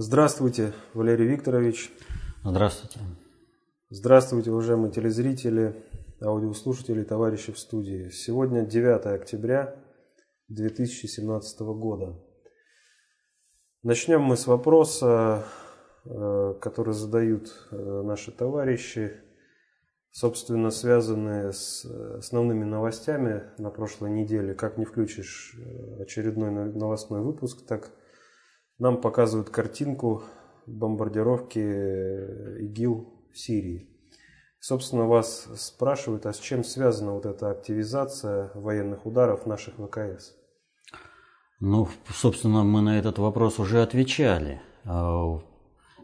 Здравствуйте, Валерий Викторович. Здравствуйте. Здравствуйте, уважаемые телезрители, аудиослушатели, товарищи в студии. Сегодня 9 октября 2017 года. Начнем мы с вопроса, э, который задают э, наши товарищи, собственно, связанные с основными новостями на прошлой неделе. Как не включишь э, очередной новостной выпуск, так нам показывают картинку бомбардировки ИГИЛ в Сирии. Собственно, вас спрашивают, а с чем связана вот эта активизация военных ударов наших ВКС? Ну, собственно, мы на этот вопрос уже отвечали. А,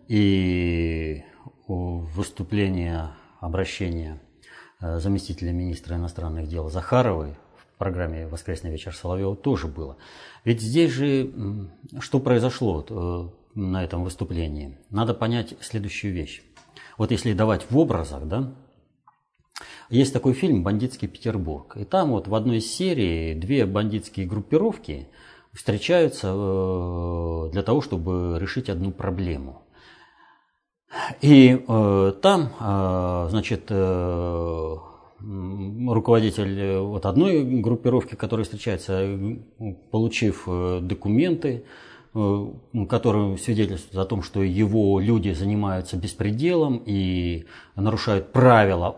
и выступление, обращение э, заместителя министра иностранных дел Захаровой программе «Воскресный вечер Соловьева» тоже было. Ведь здесь же что произошло э, на этом выступлении? Надо понять следующую вещь. Вот если давать в образах, да, есть такой фильм «Бандитский Петербург». И там вот в одной из серий две бандитские группировки встречаются э, для того, чтобы решить одну проблему. И э, там, значит, руководитель э, вот одной группировки, которая встречается, получив э, документы, э, которые свидетельствуют о том, что его люди занимаются беспределом и нарушают правила,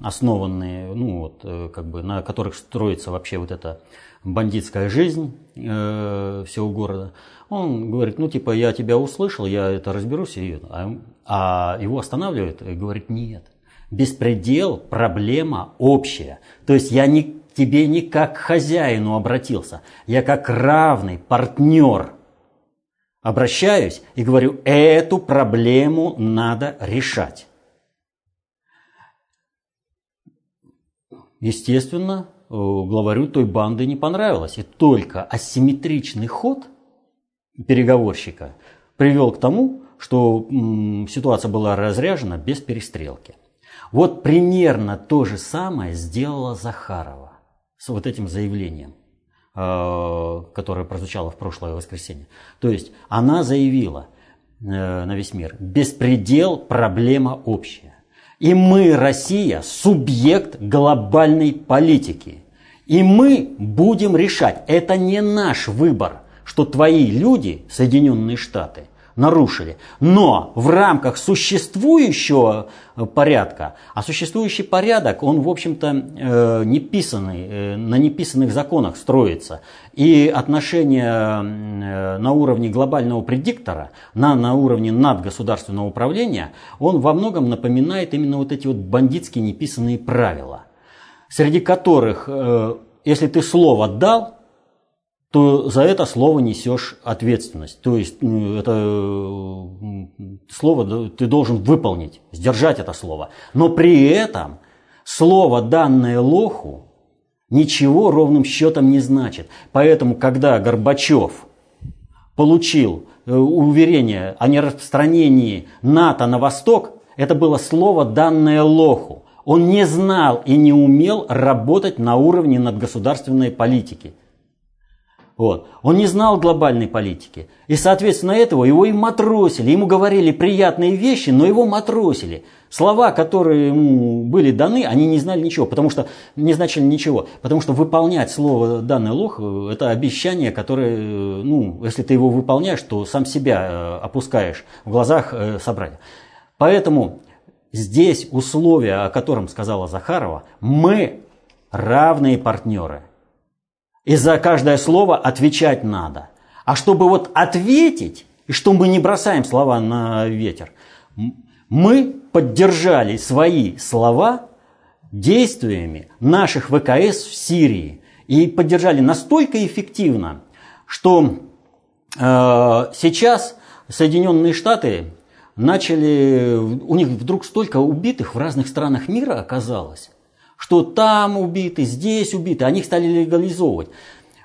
основанные, ну вот, как бы, на которых строится вообще вот эта бандитская жизнь всего города. Он говорит, ну типа, я тебя услышал, я это разберусь, а, а его останавливает и говорит, нет, Беспредел – проблема общая. То есть я не, к тебе не как к хозяину обратился, я как равный партнер обращаюсь и говорю, эту проблему надо решать. Естественно, э, главарю той банды не понравилось. И только асимметричный ход переговорщика привел к тому, что ситуация была разряжена без перестрелки. Вот примерно то же самое сделала Захарова с вот этим заявлением, э, которое прозвучало в прошлое воскресенье. То есть она заявила э, на весь мир, беспредел – проблема общая. И мы, Россия, субъект глобальной политики. И мы будем решать. Это не наш выбор, что твои люди, Соединенные Штаты, нарушили. Но в рамках существующего э, порядка, а существующий порядок, он, в общем-то, э, не писанный, э, на неписанных законах строится. И отношения на уровне глобального предиктора, на, на уровне надгосударственного управления, он во многом напоминает именно вот эти вот бандитские неписанные правила, среди которых, если ты слово дал, то за это слово несешь ответственность. То есть это слово ты должен выполнить, сдержать это слово. Но при этом слово, данное лоху, ничего ровным счетом не значит. Поэтому, когда Горбачев получил э, уверение о нераспространении НАТО на восток, это было слово, данное лоху. Он не знал и не умел работать на уровне надгосударственной политики. Вот. Он не знал глобальной политики. И, соответственно, этого его и матросили. Ему говорили приятные вещи, но его матросили. Слова, которые ему были даны, они не знали ничего, потому что не значили ничего. Потому что выполнять слово данное лох – это обещание, которое, ну, если ты его выполняешь, то сам себя э, опускаешь в глазах э, собрания. Поэтому здесь условия, о котором сказала Захарова, мы равные партнеры – и за каждое слово отвечать надо. А чтобы вот ответить, и что мы не бросаем слова на ветер, мы поддержали свои слова действиями наших ВКС в Сирии. И поддержали настолько эффективно, что э, сейчас Соединенные Штаты начали, у них вдруг столько убитых в разных странах мира оказалось, что там убиты, здесь убиты, они их стали легализовывать.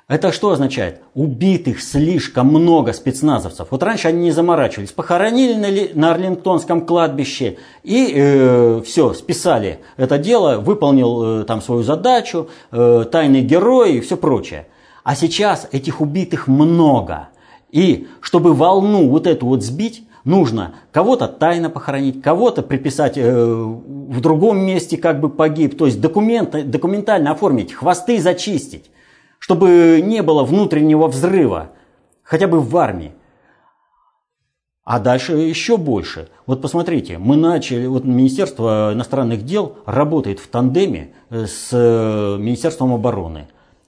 Это что означает? Убитых слишком много спецназовцев. Вот раньше они не заморачивались. Похоронили на, на Арлингтонском кладбище и э, все, списали это дело, выполнил э, там свою задачу, э, тайный герой и все прочее. А сейчас этих убитых много. И чтобы волну вот эту вот сбить, нужно кого-то тайно похоронить, кого-то приписать э, в другом месте, как бы погиб, то есть документ, документально оформить, хвосты зачистить, чтобы не было внутреннего взрыва, хотя бы в армии. А дальше еще больше. Вот посмотрите, мы начали, вот Министерство иностранных дел работает в тандеме с э, Министерством обороны.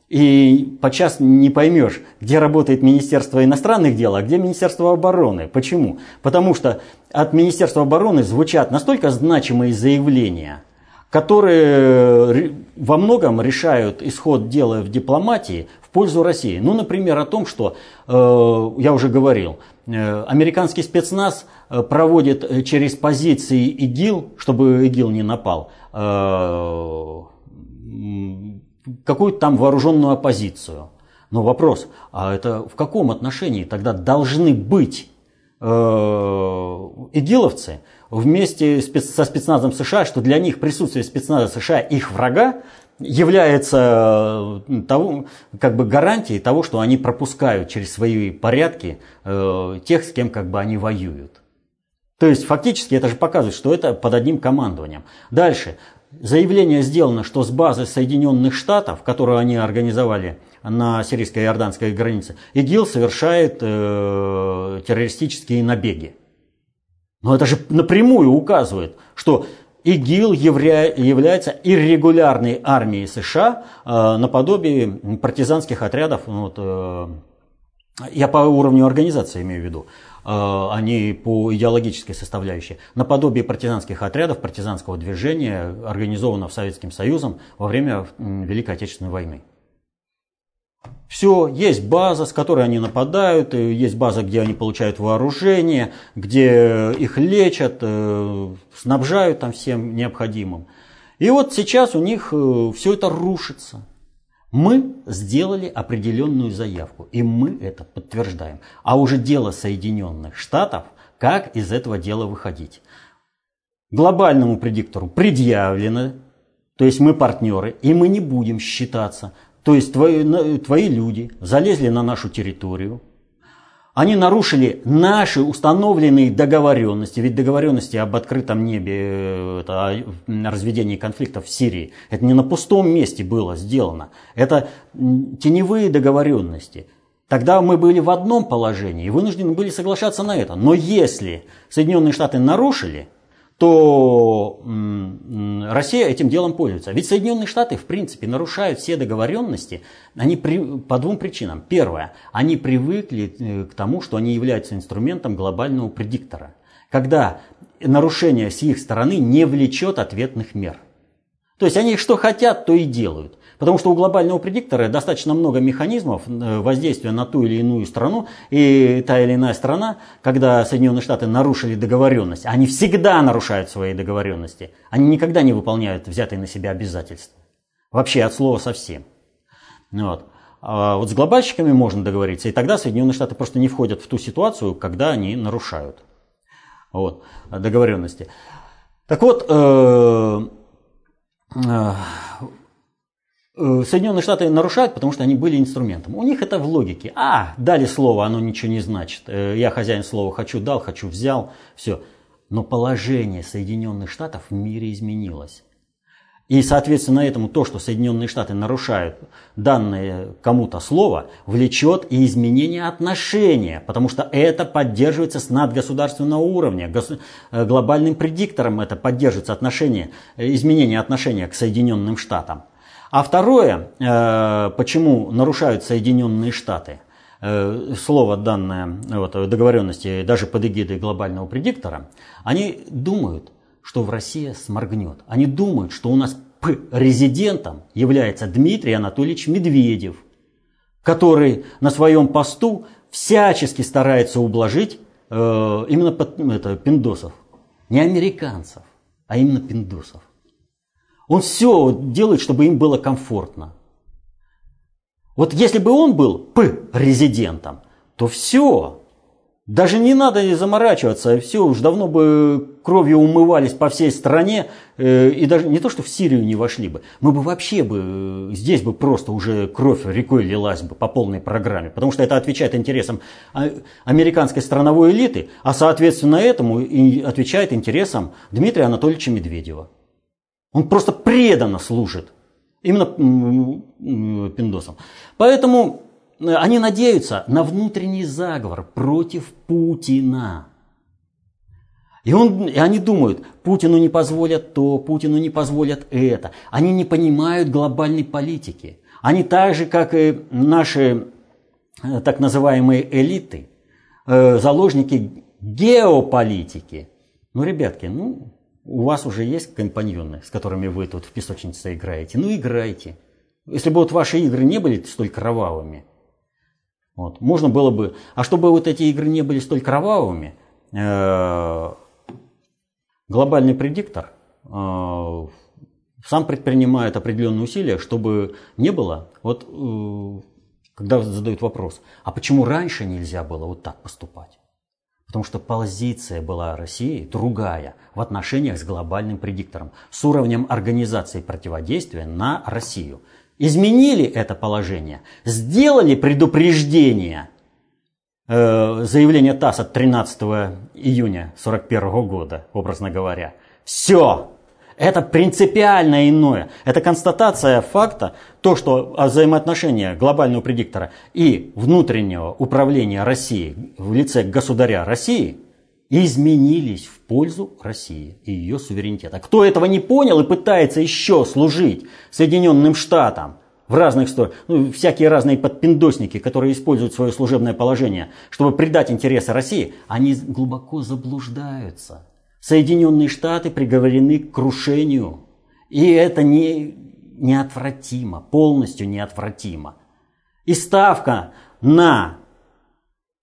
И подчас не поймешь, где работает Министерство иностранных дел, а где Министерство обороны. Почему? Потому что от Министерства обороны звучат настолько значимые заявления, которые во многом решают исход дела в дипломатии в пользу России. Ну, например, о том, что, э, я уже говорил, э, американский спецназ э, проводит через позиции ИГИЛ, чтобы ИГИЛ не напал, какую-то там вооруженную оппозицию. Но вопрос, а это в каком отношении тогда должны быть э, игиловцы вместе со спецназом США, что для них присутствие спецназа США их врага является э, того, как бы гарантией того, что они пропускают через свои порядки э, тех, с кем как бы они воюют. То есть фактически это же показывает, что это под одним командованием. Дальше. Заявление сделано, что с базы Соединенных Штатов, которую они организовали на сирийско-иорданской границе, ИГИЛ совершает э, террористические набеги. Но это же напрямую указывает, что ИГИЛ явля, является иррегулярной армией США э, наподобие партизанских отрядов, ну, вот, э, я по уровню организации имею в виду, а не по идеологической составляющей, наподобие партизанских отрядов, партизанского движения, организованного Советским Союзом во время Великой Отечественной войны. Все, есть база, с которой они нападают, есть база, где они получают вооружение, где их лечат, э, снабжают там всем необходимым. И вот сейчас у них э, все это рушится. Мы сделали определенную заявку, и мы это подтверждаем. А уже дело Соединенных Штатов, как из этого дела выходить. Глобальному предиктору предъявлено, то есть мы партнеры, и мы не будем считаться. То есть твои, твои люди залезли на нашу территорию, они нарушили наши установленные договоренности, ведь договоренности об открытом небе, э, это о разведении конфликтов в Сирии, это не на пустом месте было сделано, это теневые договоренности. Тогда мы были в одном положении и вынуждены были соглашаться на это. Но если Соединенные Штаты нарушили то Россия этим делом пользуется. Ведь Соединенные Штаты, в принципе, нарушают все договоренности они при, по двум причинам. Первое, они привыкли э, к тому, что они являются инструментом глобального предиктора. Когда нарушение с их стороны не влечет ответных мер. То есть они что хотят, то и делают. Потому что у глобального предиктора достаточно много механизмов э, воздействия на ту или иную страну, и та или иная страна, когда Соединенные Штаты нарушили договоренность, они всегда нарушают свои договоренности, они никогда не выполняют взятые на себя обязательства. Вообще от слова совсем. Вот. А вот с глобальщиками можно договориться, и тогда Соединенные Штаты просто не входят в ту ситуацию, когда они нарушают вот, договоренности. Так вот, э, э, Соединенные Штаты нарушают, потому что они были инструментом. У них это в логике. А, дали слово, оно ничего не значит. Э, я хозяин слова хочу дал, хочу взял, все. Но положение Соединенных Штатов в мире изменилось. И, соответственно, этому то, что Соединенные Штаты нарушают данное кому-то слово, влечет и изменение отношения, потому что это поддерживается с надгосударственного уровня. Э, глобальным предиктором это поддерживается отношение, изменение отношения к Соединенным Штатам. А второе, э, почему нарушают Соединенные Штаты, э, слово данное вот, договоренности даже под эгидой глобального предиктора, они думают, что в России сморгнет. Они думают, что у нас резидентом является Дмитрий Анатольевич Медведев, который на своем посту всячески старается ублажить э, именно под, это, пиндосов. Не американцев, а именно пиндосов. Он все делает, чтобы им было комфортно. Вот если бы он был П резидентом, то все. Даже не надо заморачиваться, все, уж давно бы кровью умывались по всей стране, э, и даже не то, что в Сирию не вошли бы, мы бы вообще бы, здесь бы просто уже кровь рекой лилась бы по полной программе, потому что это отвечает интересам а, американской страновой элиты, а соответственно этому и отвечает интересам Дмитрия Анатольевича Медведева. Он просто преданно служит именно пиндосам. Поэтому они надеются на внутренний заговор против Путина. И, он, и они думают, Путину не позволят то, Путину не позволят это. Они не понимают глобальной политики. Они так же, как и наши э, так называемые элиты, э, заложники геополитики. Ну, ребятки, ну, у вас уже есть компаньоны, с которыми вы тут в песочнице играете. Ну, играйте. Если бы вот ваши игры не были столь кровавыми, вот. Можно было бы, а чтобы вот эти игры не были столь кровавыми, э, глобальный предиктор э, сам предпринимает определенные усилия, чтобы не было, вот э, когда задают вопрос, а почему раньше нельзя было вот так поступать? Потому что позиция была России другая в отношениях с глобальным предиктором, с уровнем организации противодействия на Россию – изменили это положение, сделали предупреждение, э, заявление ТАСС от 13 июня 1941 года, образно говоря. Все, это принципиально иное. Это констатация факта, то, что взаимоотношения глобального предиктора и внутреннего управления России в лице государя России – изменились в пользу России и ее суверенитета. Кто этого не понял и пытается еще служить Соединенным Штатам в разных сторонах, ну, всякие разные подпиндосники, которые используют свое служебное положение, чтобы предать интересы России, они глубоко заблуждаются. Соединенные Штаты приговорены к крушению. И это не, неотвратимо, полностью неотвратимо. И ставка на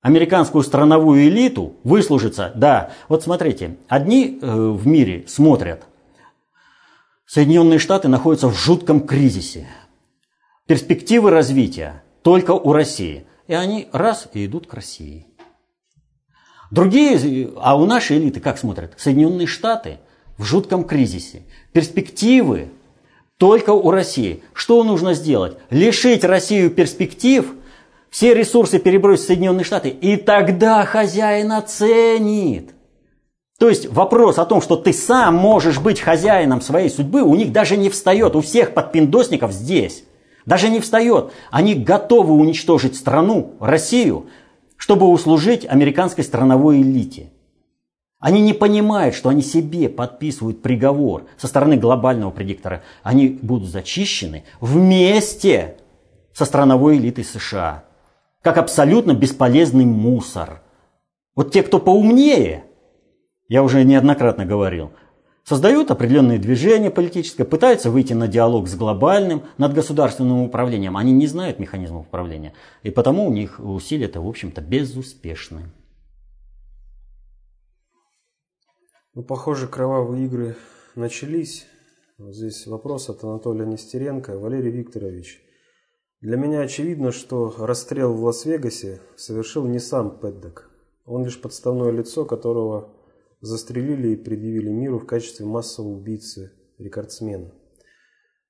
американскую страновую элиту выслужиться, да. Вот смотрите, одни э, в мире смотрят, Соединенные Штаты находятся в жутком кризисе. Перспективы развития только у России. И они раз и идут к России. Другие, а у нашей элиты как смотрят? Соединенные Штаты в жутком кризисе. Перспективы только у России. Что нужно сделать? Лишить Россию перспектив – все ресурсы перебросить в Соединенные Штаты, и тогда хозяин оценит. То есть вопрос о том, что ты сам можешь быть хозяином своей судьбы, у них даже не встает, у всех подпиндосников здесь. Даже не встает. Они готовы уничтожить страну, Россию, чтобы услужить американской страновой элите. Они не понимают, что они себе подписывают приговор со стороны глобального предиктора. Они будут зачищены вместе со страновой элитой США как абсолютно бесполезный мусор. Вот те, кто поумнее, я уже неоднократно говорил, создают определенные движения политическое, пытаются выйти на диалог с глобальным, над государственным управлением. Они не знают механизмов управления, и потому у них усилия-то, в общем-то, безуспешны. Ну, похоже, кровавые игры начались. Здесь вопрос от Анатолия Нестеренко. Валерий Викторович, для меня очевидно, что расстрел в Лас-Вегасе совершил не сам Пэддок. Он лишь подставное лицо, которого застрелили и предъявили миру в качестве массового убийцы-рекордсмена.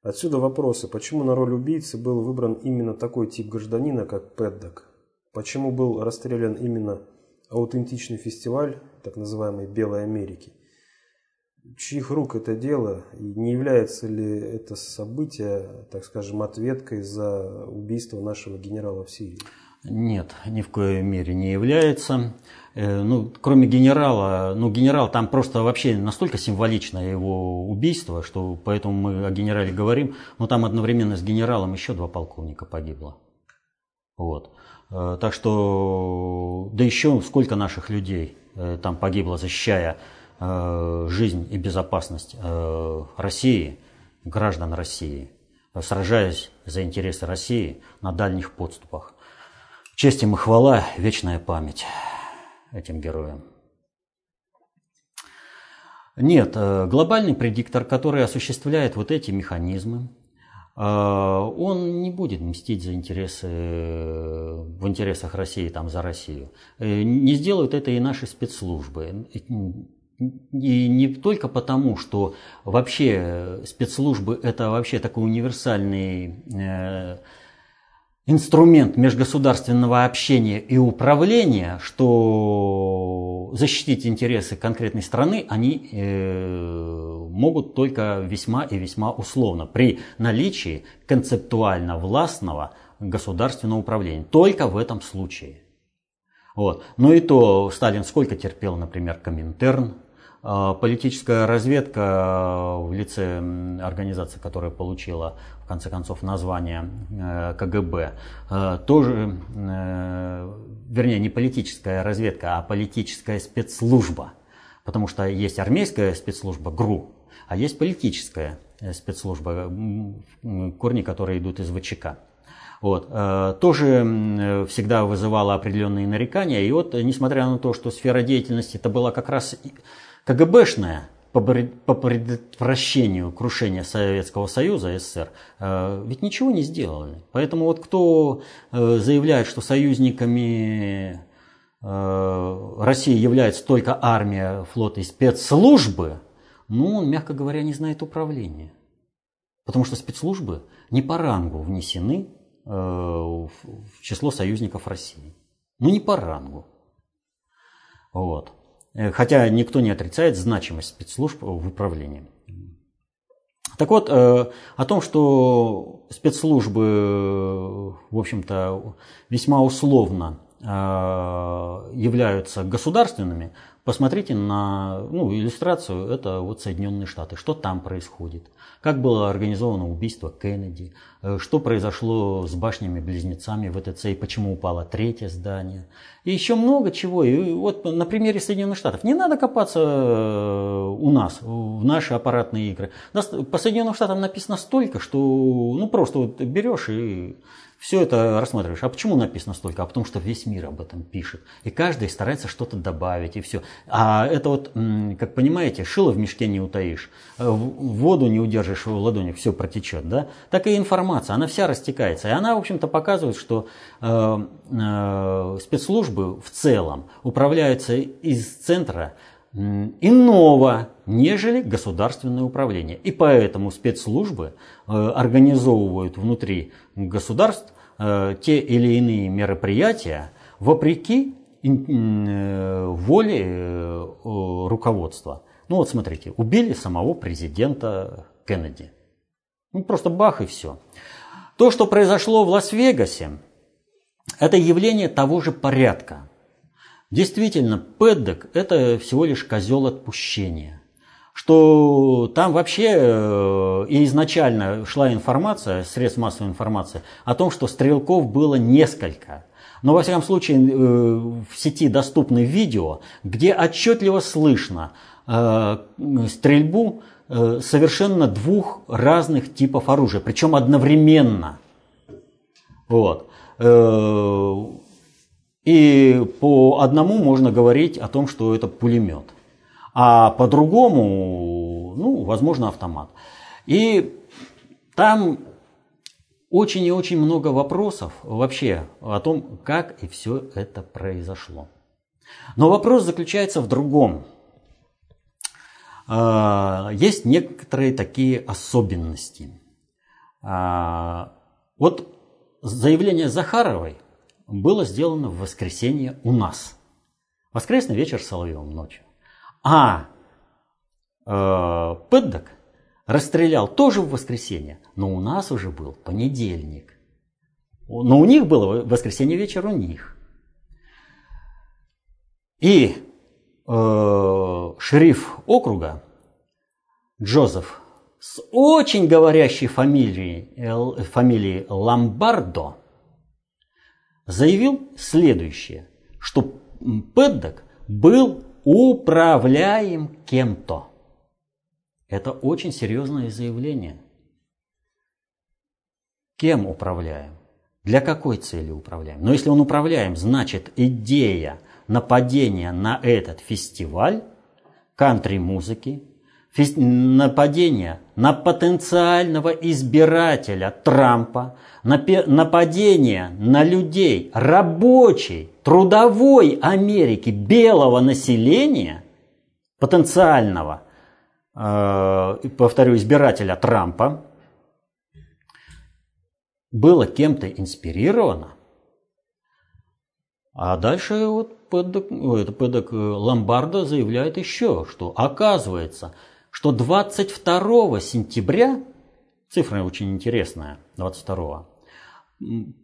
Отсюда вопросы, почему на роль убийцы был выбран именно такой тип гражданина, как Пэддок? Почему был расстрелян именно аутентичный фестиваль, так называемой Белой Америки? Чьих рук это дело, и не является ли это событие, так скажем, ответкой за убийство нашего генерала в Сирии? Нет, ни в коей мере не является. Э, ну, кроме генерала, ну, генерал там просто вообще настолько символичное его убийство, что поэтому мы о генерале говорим, но там одновременно с генералом еще два полковника погибло. Вот. Э, так что, да еще сколько наших людей э, там погибло, защищая жизнь и безопасность э, России, граждан России, сражаясь за интересы России на дальних подступах. Честь им и хвала, вечная память этим героям. Нет, э, глобальный предиктор, который осуществляет вот эти механизмы, он не будет мстить за интересы, в интересах России, там, за Россию. Не сделают это и наши спецслужбы. И не только потому, что вообще спецслужбы это вообще такой универсальный инструмент межгосударственного общения и управления, что защитить интересы конкретной страны они э, могут только весьма и весьма условно при наличии концептуально властного государственного управления. Только в этом случае. Вот. Ну и то Сталин сколько терпел, например, Коминтерн, политическая разведка а, в лице организации, которая получила в конце концов название э, КГБ, э, тоже, э, вернее, не политическая разведка, а политическая спецслужба. Потому что есть армейская спецслужба ГРУ, а есть политическая спецслужба, корни которые идут из ВЧК. Вот. Тоже всегда вызывало определенные нарекания. И вот, несмотря на то, что сфера деятельности это была как раз КГБшная по предотвращению крушения Советского Союза, СССР, э, ведь ничего не сделали. Поэтому вот кто э, заявляет, что союзниками э, России является только армия, флот и спецслужбы, ну, он, мягко говоря, не знает управления. Потому что спецслужбы не по рангу внесены в число союзников России. Ну, не по рангу. Вот. Э, хотя никто не отрицает значимость спецслужб в управлении. Так вот, э, о том, что спецслужбы, в общем-то, весьма условно э, являются государственными, посмотрите на ну, иллюстрацию, это вот Соединенные Штаты, что там происходит как было организовано убийство Кеннеди, э, что произошло с башнями-близнецами ВТЦ и почему упало третье здание. И еще много чего. И вот на примере Соединенных Штатов. Не надо копаться э, у нас, в наши аппаратные игры. По Соединенным Штатам написано столько, что ну просто вот берешь и все это рассматриваешь. А почему написано столько? А потому что весь мир об этом пишет. И каждый старается что-то добавить, и все. А это вот, как понимаете, шило в мешке не утаишь, э, воду не удержишь в ладонях, все протечет. Да? Так и информация, она вся растекается. И она, в общем-то, показывает, что э, э, спецслужбы в целом управляются из центра иного, нежели государственное управление. И поэтому спецслужбы э, организовывают внутри государств э, те или иные мероприятия вопреки э, воле руководства. Ну вот смотрите, убили самого президента Кеннеди. Ну просто бах и все. То, что произошло в Лас-Вегасе, это явление того же порядка. Действительно, Пэддок – это всего лишь козел отпущения. Что там вообще э, и изначально шла информация, средств массовой информации, о том, что стрелков было несколько. Но, во всяком случае, э, в сети доступны видео, где отчетливо слышно э, стрельбу совершенно двух разных типов оружия, причем одновременно. Вот. И по одному можно говорить о том, что это пулемет, а по другому, ну, возможно, автомат. И там очень и очень много вопросов вообще о том, как и все это произошло. Но вопрос заключается в другом. А, есть некоторые такие особенности. А, вот заявление Захаровой – было сделано в воскресенье у нас. Воскресный вечер Соловьевым ночью. А э, Пэддок расстрелял тоже в воскресенье, но у нас уже был понедельник. Но у них было воскресенье вечер у них. И э, шериф округа Джозеф с очень говорящей фамилией, э, фамилией Ламбардо – заявил следующее, что Пэддок был управляем кем-то. Это очень серьезное заявление. Кем управляем? Для какой цели управляем? Но если он управляем, значит идея нападения на этот фестиваль кантри-музыки, нападение на потенциального избирателя Трампа, нападение на людей рабочей, трудовой Америки, белого населения, потенциального, э, повторю, избирателя Трампа, было кем-то инспирировано, а дальше вот Пэддок, э, Ломбардо заявляет еще, что оказывается, что 22 сентября, цифра очень интересная, 22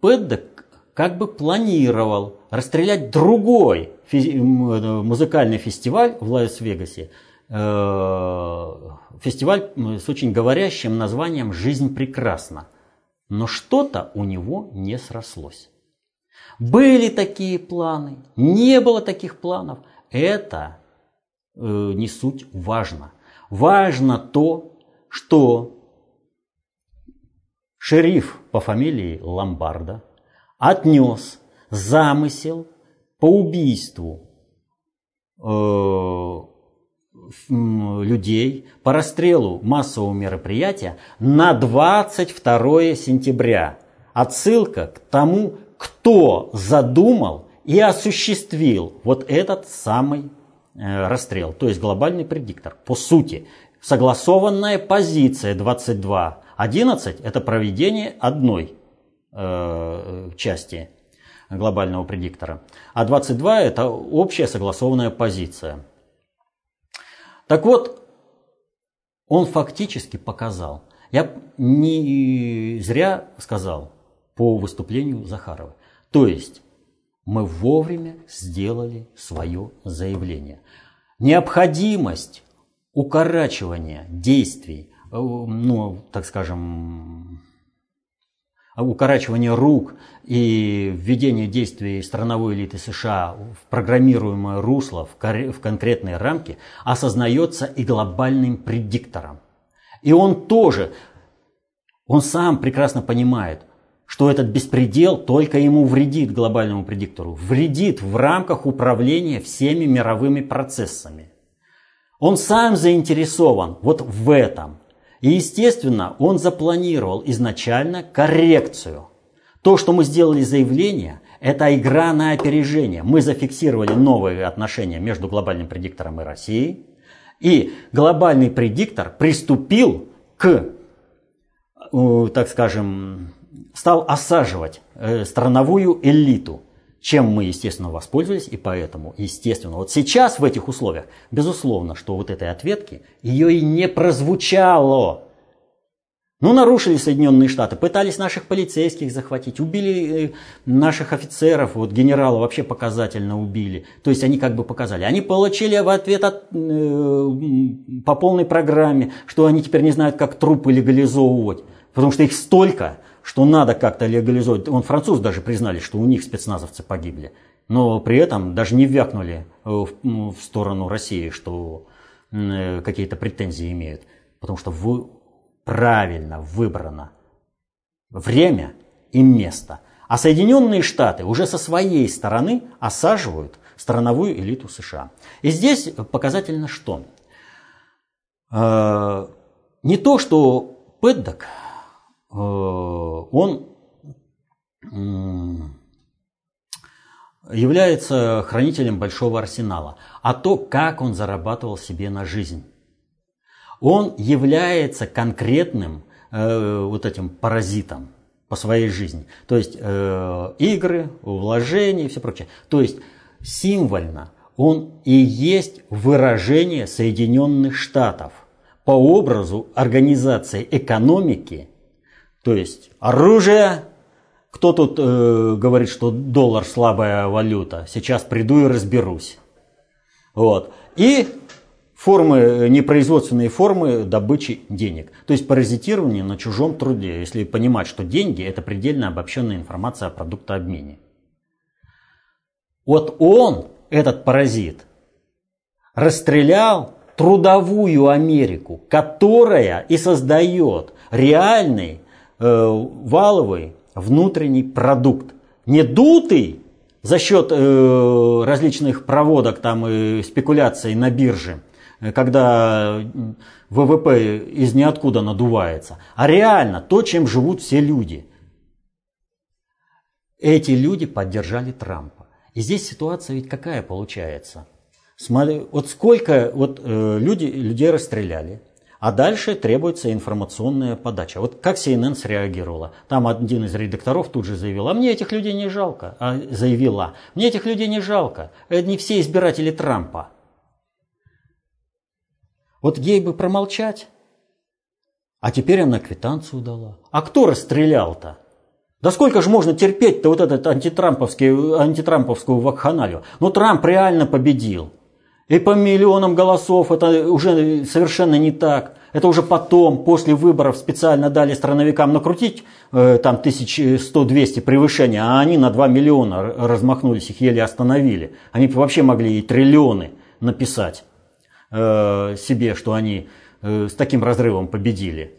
Пэддок как бы планировал расстрелять другой физи- музыкальный фестиваль в Лас-Вегасе, э, фестиваль с очень говорящим названием «Жизнь прекрасна». Но что-то у него не срослось. Были такие планы, не было таких планов. Это э, не суть важно. Важно то, что шериф по фамилии Ломбарда отнес замысел по убийству э, людей, по расстрелу массового мероприятия на 22 сентября. Отсылка к тому, кто задумал и осуществил вот этот самый расстрел, то есть глобальный предиктор. По сути, согласованная позиция 22.11 – это проведение одной э, части глобального предиктора, а 22 – это общая согласованная позиция. Так вот, он фактически показал, я не зря сказал, по выступлению Захарова. То есть мы вовремя сделали свое заявление. Необходимость укорачивания действий, э, ну, так скажем, укорачивания рук и введения действий страновой элиты США в программируемое русло, в конкретные рамки, осознается и глобальным предиктором. И он тоже, он сам прекрасно понимает, что этот беспредел только ему вредит глобальному предиктору, вредит в рамках управления всеми мировыми процессами. Он сам заинтересован вот в этом. И, естественно, он запланировал изначально коррекцию. То, что мы сделали заявление, это игра на опережение. Мы зафиксировали новые отношения между глобальным предиктором и Россией. И глобальный предиктор приступил к, э, так скажем, стал осаживать э, страновую элиту, чем мы, естественно, воспользовались, и поэтому, естественно, вот сейчас в этих условиях, безусловно, что вот этой ответки, ее и не прозвучало. Ну, нарушили Соединенные Штаты, пытались наших полицейских захватить, убили э, наших офицеров, вот генерала вообще показательно убили. То есть они как бы показали. Они получили в ответ от, э, по полной программе, что они теперь не знают, как трупы легализовывать, потому что их столько, что надо как-то легализовать. Он француз даже признали, что у них спецназовцы погибли. Но при этом даже не вякнули э, в, сторону России, что э, какие-то претензии имеют. Потому что вы, правильно выбрано время и место. А Соединенные Штаты уже со своей стороны осаживают страновую элиту США. И здесь показательно что? Э, не то, что Пэддок он является хранителем большого арсенала, а то, как он зарабатывал себе на жизнь. Он является конкретным э, вот этим паразитом по своей жизни. То есть э, игры, вложения и все прочее. То есть символьно он и есть выражение Соединенных Штатов по образу организации экономики – то есть оружие, кто тут э, говорит, что доллар слабая валюта, сейчас приду и разберусь. Вот. И формы, непроизводственные формы добычи денег. То есть паразитирование на чужом труде, если понимать, что деньги – это предельно обобщенная информация о продуктообмене. Вот он, этот паразит, расстрелял трудовую Америку, которая и создает реальный Э, валовый внутренний продукт. Не дутый за счет э, различных проводок там, и спекуляций на бирже когда ВВП из ниоткуда надувается, а реально то, чем живут все люди. Эти люди поддержали Трампа. И здесь ситуация ведь какая получается? Смотри, вот сколько вот, э, люди, людей расстреляли, а дальше требуется информационная подача. Вот как CNN среагировала? Там один из редакторов тут же заявил, а мне этих людей не жалко. А заявила, мне этих людей не жалко. Это не все избиратели Трампа. Вот ей бы промолчать. А теперь она квитанцию дала. А кто расстрелял-то? Да сколько же можно терпеть-то вот этот антитрамповский, антитрамповскую вакханалию? Ну Трамп реально победил. И по миллионам голосов это уже совершенно не так. Это уже потом, после выборов, специально дали страновикам накрутить э, там 1100-200 превышения, а они на 2 миллиона размахнулись, их еле остановили. Они вообще могли и триллионы написать э, себе, что они э, с таким разрывом победили.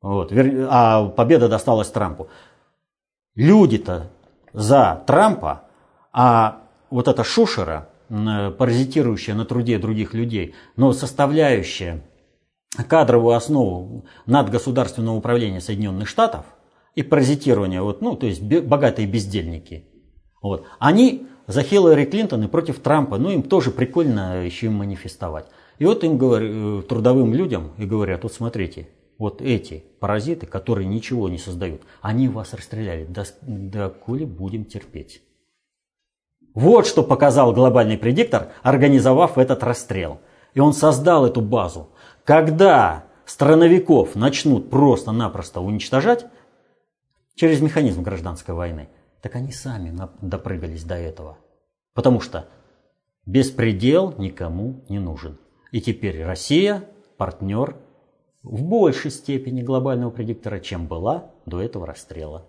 Вот. А победа досталась Трампу. Люди-то за Трампа, а вот эта шушера – паразитирующая на труде других людей, но составляющая кадровую основу надгосударственного управления Соединенных Штатов и паразитирование, вот, ну, то есть богатые бездельники, вот, они за Хиллари Клинтон и против Трампа, ну, им тоже прикольно еще им манифестовать. И вот им говорят, э, трудовым людям и говорят, вот смотрите, вот эти паразиты, которые ничего не создают, они вас расстреляли, коли будем терпеть. Вот что показал глобальный предиктор, организовав этот расстрел. И он создал эту базу. Когда страновиков начнут просто-напросто уничтожать через механизм гражданской войны, так они сами допрыгались до этого. Потому что беспредел никому не нужен. И теперь Россия партнер в большей степени глобального предиктора, чем была до этого расстрела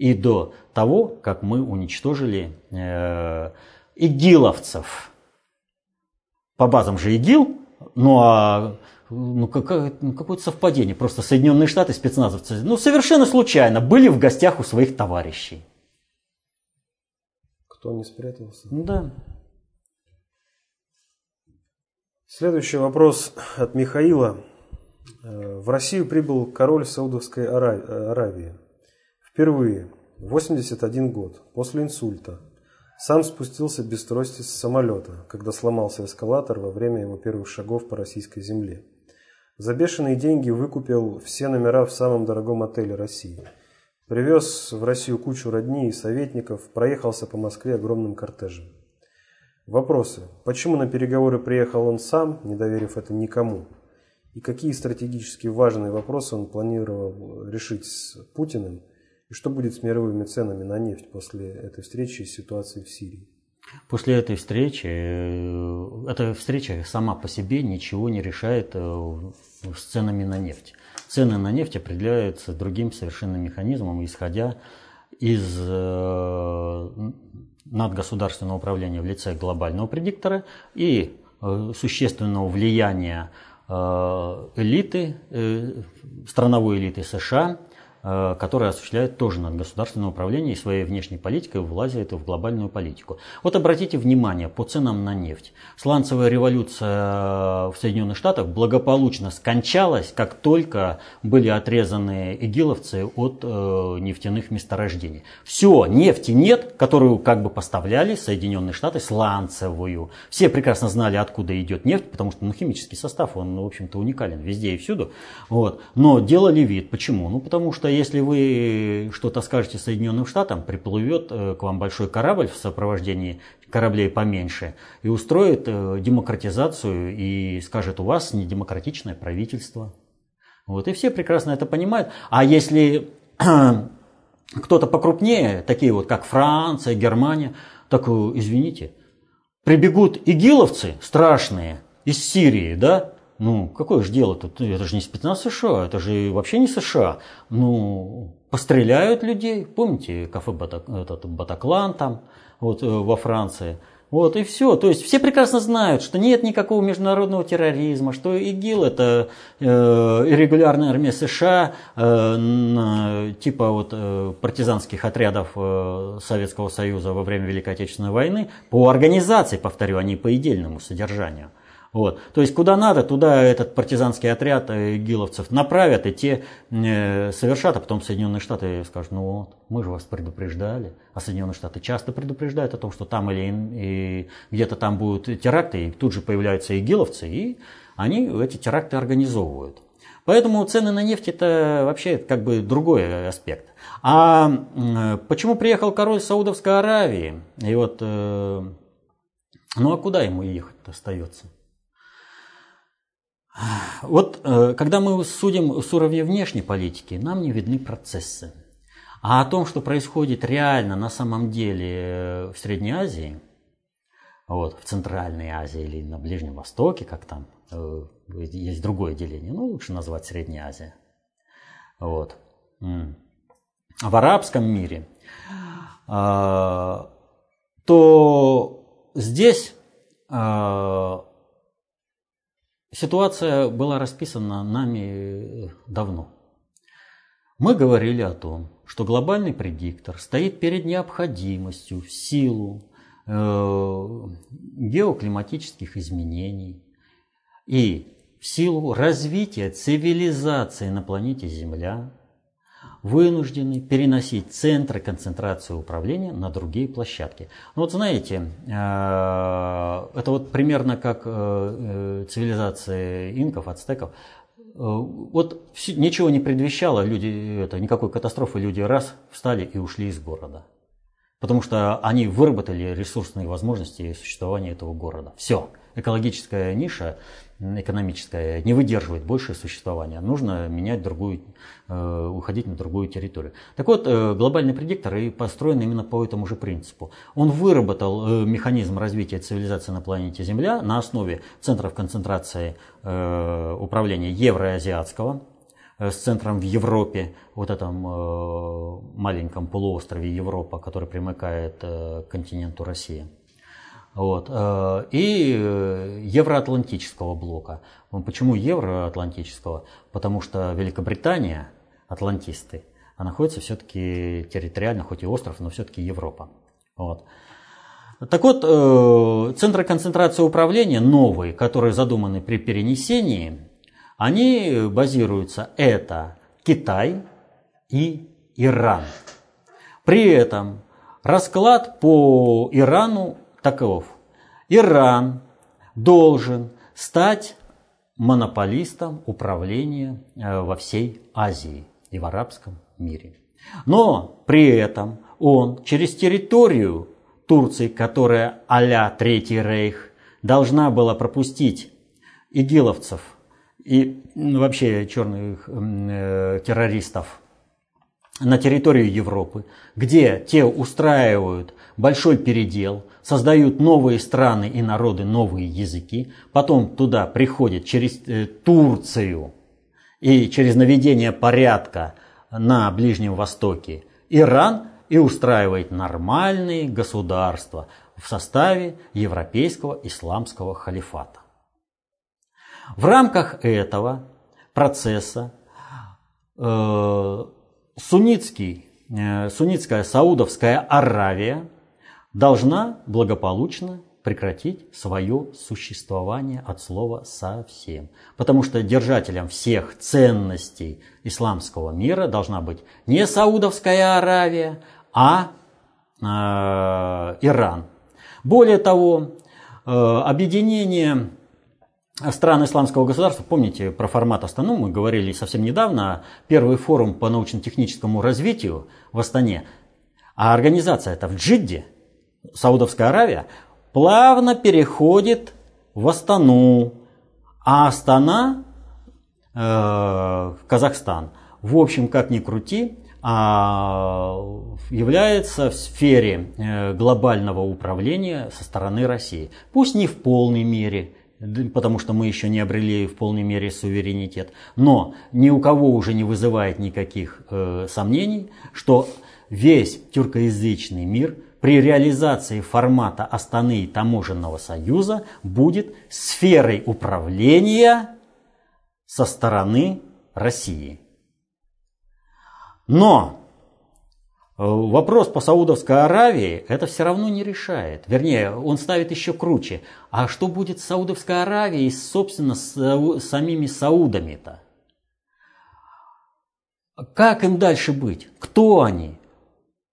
и до того, как мы уничтожили э, игиловцев. По базам же ИГИЛ, ну а ну, какое, ну, какое-то совпадение. Просто Соединенные Штаты, спецназовцы, ну, совершенно случайно были в гостях у своих товарищей. Кто не спрятался? Да. Следующий вопрос от Михаила. Э, в Россию прибыл король Саудовской Аравии. Впервые, 81 год, после инсульта, сам спустился без трости с самолета, когда сломался эскалатор во время его первых шагов по российской земле. За бешеные деньги выкупил все номера в самом дорогом отеле России. Привез в Россию кучу родни и советников, проехался по Москве огромным кортежем. Вопросы. Почему на переговоры приехал он сам, не доверив это никому? И какие стратегически важные вопросы он планировал решить с Путиным, и что будет с мировыми ценами на нефть после этой встречи и ситуации в Сирии? После этой встречи, э, эта встреча сама по себе ничего не решает э, с ценами на нефть. Цены на нефть определяются другим совершенно механизмом, исходя из э, надгосударственного управления в лице глобального предиктора и существенного влияния элиты, страновой элиты США которая осуществляет тоже над государственное управление и своей внешней политикой влазит в глобальную политику. Вот обратите внимание по ценам на нефть. Сланцевая революция в Соединенных Штатах благополучно скончалась, как только были отрезаны игиловцы от э, нефтяных месторождений. Все, нефти нет, которую как бы поставляли Соединенные Штаты, сланцевую. Все прекрасно знали, откуда идет нефть, потому что ну, химический состав, он, в общем-то, уникален везде и всюду. Вот. Но делали вид. Почему? Ну, потому что если вы что-то скажете Соединенным Штатам, приплывет э, к вам большой корабль в сопровождении кораблей поменьше и устроит э, демократизацию и скажет, у вас недемократичное правительство. Вот, и все прекрасно это понимают. А если кто-то покрупнее, такие вот как Франция, Германия, так э, извините, прибегут игиловцы страшные из Сирии, да, ну, какое же дело тут? Это же не спецназ США, это же вообще не США. Ну, постреляют людей. Помните кафе Батак, этот, Батаклан там, вот э, во Франции. Вот и все. То есть все прекрасно знают, что нет никакого международного терроризма, что ИГИЛ это э, иррегулярная армия США, э, типа вот э, партизанских отрядов э, Советского Союза во время Великой Отечественной войны, по организации, повторю, а не по идельному содержанию. Вот. То есть куда надо, туда этот партизанский отряд гиловцев направят, и те э, совершат, а потом Соединенные Штаты скажут, ну вот, мы же вас предупреждали. А Соединенные Штаты часто предупреждают о том, что там или где-то там будут теракты, и тут же появляются игиловцы, и они эти теракты организовывают. Поэтому цены на нефть это вообще как бы другой аспект. А почему приехал король Саудовской Аравии? И вот, э, ну а куда ему ехать остается? Вот э, когда мы судим с уровня внешней политики, нам не видны процессы. А о том, что происходит реально на самом деле э, в Средней Азии, вот, в Центральной Азии или на Ближнем Востоке, как там, э, есть другое деление, ну, лучше назвать Средняя Азия. Вот. В арабском мире, то здесь Ситуация была расписана нами э, давно. Мы говорили о том, что глобальный предиктор стоит перед необходимостью в силу э, геоклиматических изменений и в силу развития цивилизации на планете Земля вынуждены переносить центры концентрации управления на другие площадки. Ну вот знаете, э, это вот примерно как э, э, цивилизация инков, ацтеков. Вот ничего не предвещало, люди, это, никакой катастрофы, люди раз встали и ушли из города. Потому что они выработали ресурсные возможности существования этого города. Все, экологическая ниша экономическая не выдерживает большее существование. Нужно менять другую, э, уходить на другую территорию. Так вот, э, глобальный предиктор и построен именно по этому же принципу. Он выработал э, механизм развития цивилизации на планете Земля на основе центров концентрации управления евроазиатского, с центром в Европе, вот этом маленьком полуострове Европа, который примыкает к континенту России – вот. Э, и э, евроатлантического блока. Почему евроатлантического? Потому что Великобритания, атлантисты, а находится все-таки территориально, хоть и остров, но все-таки Европа. Вот. Так вот, э, центры концентрации управления новые, которые задуманы при перенесении, они базируются, это Китай и Иран. При этом расклад по Ирану таков. Иран должен стать монополистом управления э, во всей Азии и в арабском мире. Но при этом он через территорию Турции, которая а-ля Третий Рейх, должна была пропустить игиловцев и ну, вообще черных э, террористов на территорию Европы, где те устраивают большой передел, создают новые страны и народы, новые языки, потом туда приходят через э, Турцию и через наведение порядка на Ближнем Востоке Иран и устраивает нормальные государства в составе Европейского исламского халифата. В рамках этого процесса э, суннитский, э, суннитская Саудовская Аравия – должна благополучно прекратить свое существование от слова совсем. Потому что держателем всех ценностей исламского мира должна быть не Саудовская Аравия, а э, Иран. Более того, э, объединение стран исламского государства, помните про формат Астану, мы говорили совсем недавно, первый форум по научно-техническому развитию в Астане, а организация это в Джидде – Саудовская Аравия, плавно переходит в Астану, а Астана э, Казахстан. В общем, как ни крути, а, является в сфере э, глобального управления со стороны России. Пусть не в полной мере, потому что мы еще не обрели в полной мере суверенитет, но ни у кого уже не вызывает никаких э, сомнений, что весь тюркоязычный мир – при реализации формата Астаны и Таможенного союза будет сферой управления со стороны России. Но Вопрос по Саудовской Аравии это все равно не решает. Вернее, он ставит еще круче. А что будет с Саудовской Аравией, собственно, с самими Саудами-то? Как им дальше быть? Кто они?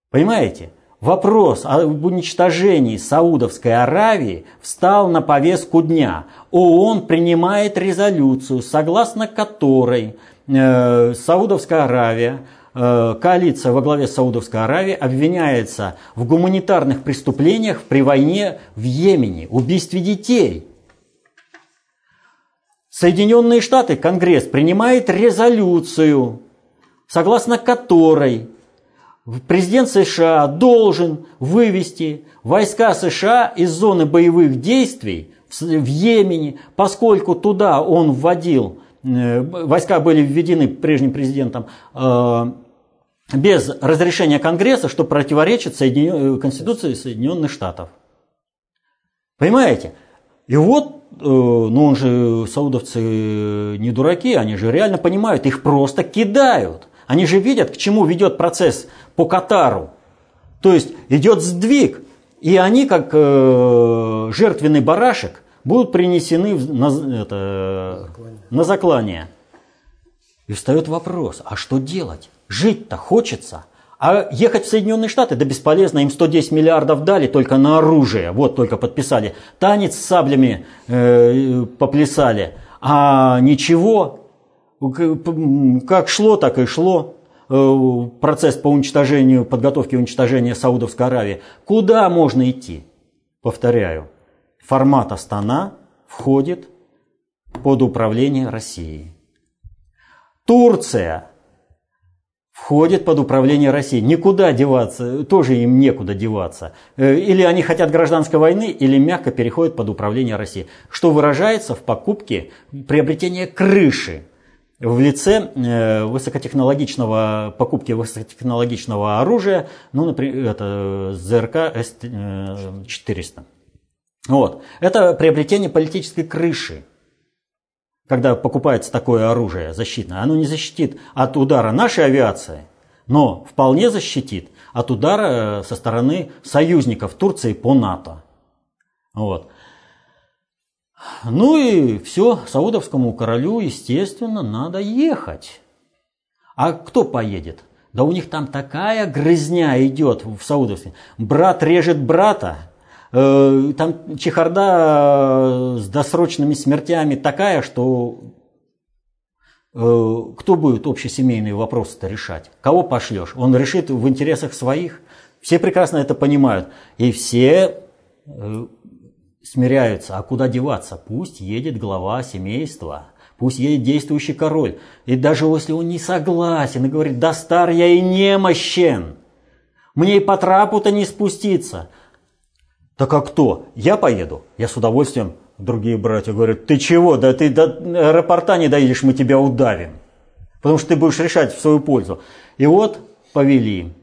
Понимаете? Вопрос об уничтожении Саудовской Аравии встал на повестку дня. ООН принимает резолюцию, согласно которой э, Саудовская Аравия, э, коалиция во главе Саудовской Аравии обвиняется в гуманитарных преступлениях при войне в Йемене, убийстве детей. Соединенные Штаты, Конгресс принимает резолюцию, согласно которой президент США должен вывести войска США из зоны боевых действий в Йемене, поскольку туда он вводил, э, войска были введены прежним президентом э, без разрешения Конгресса, что противоречит Соединен... Конституции Соединенных Штатов. Понимаете? И вот, э, ну он же, саудовцы не дураки, они же реально понимают, их просто кидают. Они же видят, к чему ведет процесс по Катару. То есть идет сдвиг, и они, как э, жертвенный барашек, будут принесены на, это, на заклание. И встает вопрос, а что делать? Жить-то хочется. А ехать в Соединенные Штаты, да бесполезно, им 110 миллиардов дали только на оружие, вот только подписали. Танец с саблями э, поплясали, а ничего, как шло, так и шло процесс по уничтожению, подготовке уничтожения Саудовской Аравии. Куда можно идти? Повторяю, формат Астана входит под управление России. Турция входит под управление России. Никуда деваться, тоже им некуда деваться. Э, или они хотят гражданской войны, или мягко переходят под управление России. Что выражается в покупке приобретения крыши в лице э, высокотехнологичного, покупки высокотехнологичного оружия, ну, например, это ЗРК С-400. Вот. Это приобретение политической крыши. Когда покупается такое оружие защитное, оно не защитит от удара нашей авиации, но вполне защитит от удара со стороны союзников Турции по НАТО. Вот. Ну и все, саудовскому королю, естественно, надо ехать. А кто поедет? Да у них там такая грызня идет в Саудовстве. Брат режет брата. Э, там чехарда с досрочными смертями такая, что э, кто будет общесемейные вопросы-то решать? Кого пошлешь? Он решит в интересах своих. Все прекрасно это понимают. И все э, смиряются. А куда деваться? Пусть едет глава семейства, пусть едет действующий король. И даже если он не согласен и говорит, да стар я и немощен, мне и по трапу-то не спуститься. Так а кто? Я поеду. Я с удовольствием. Другие братья говорят, ты чего? Да ты до аэропорта не доедешь, мы тебя удавим. Потому что ты будешь решать в свою пользу. И вот повели.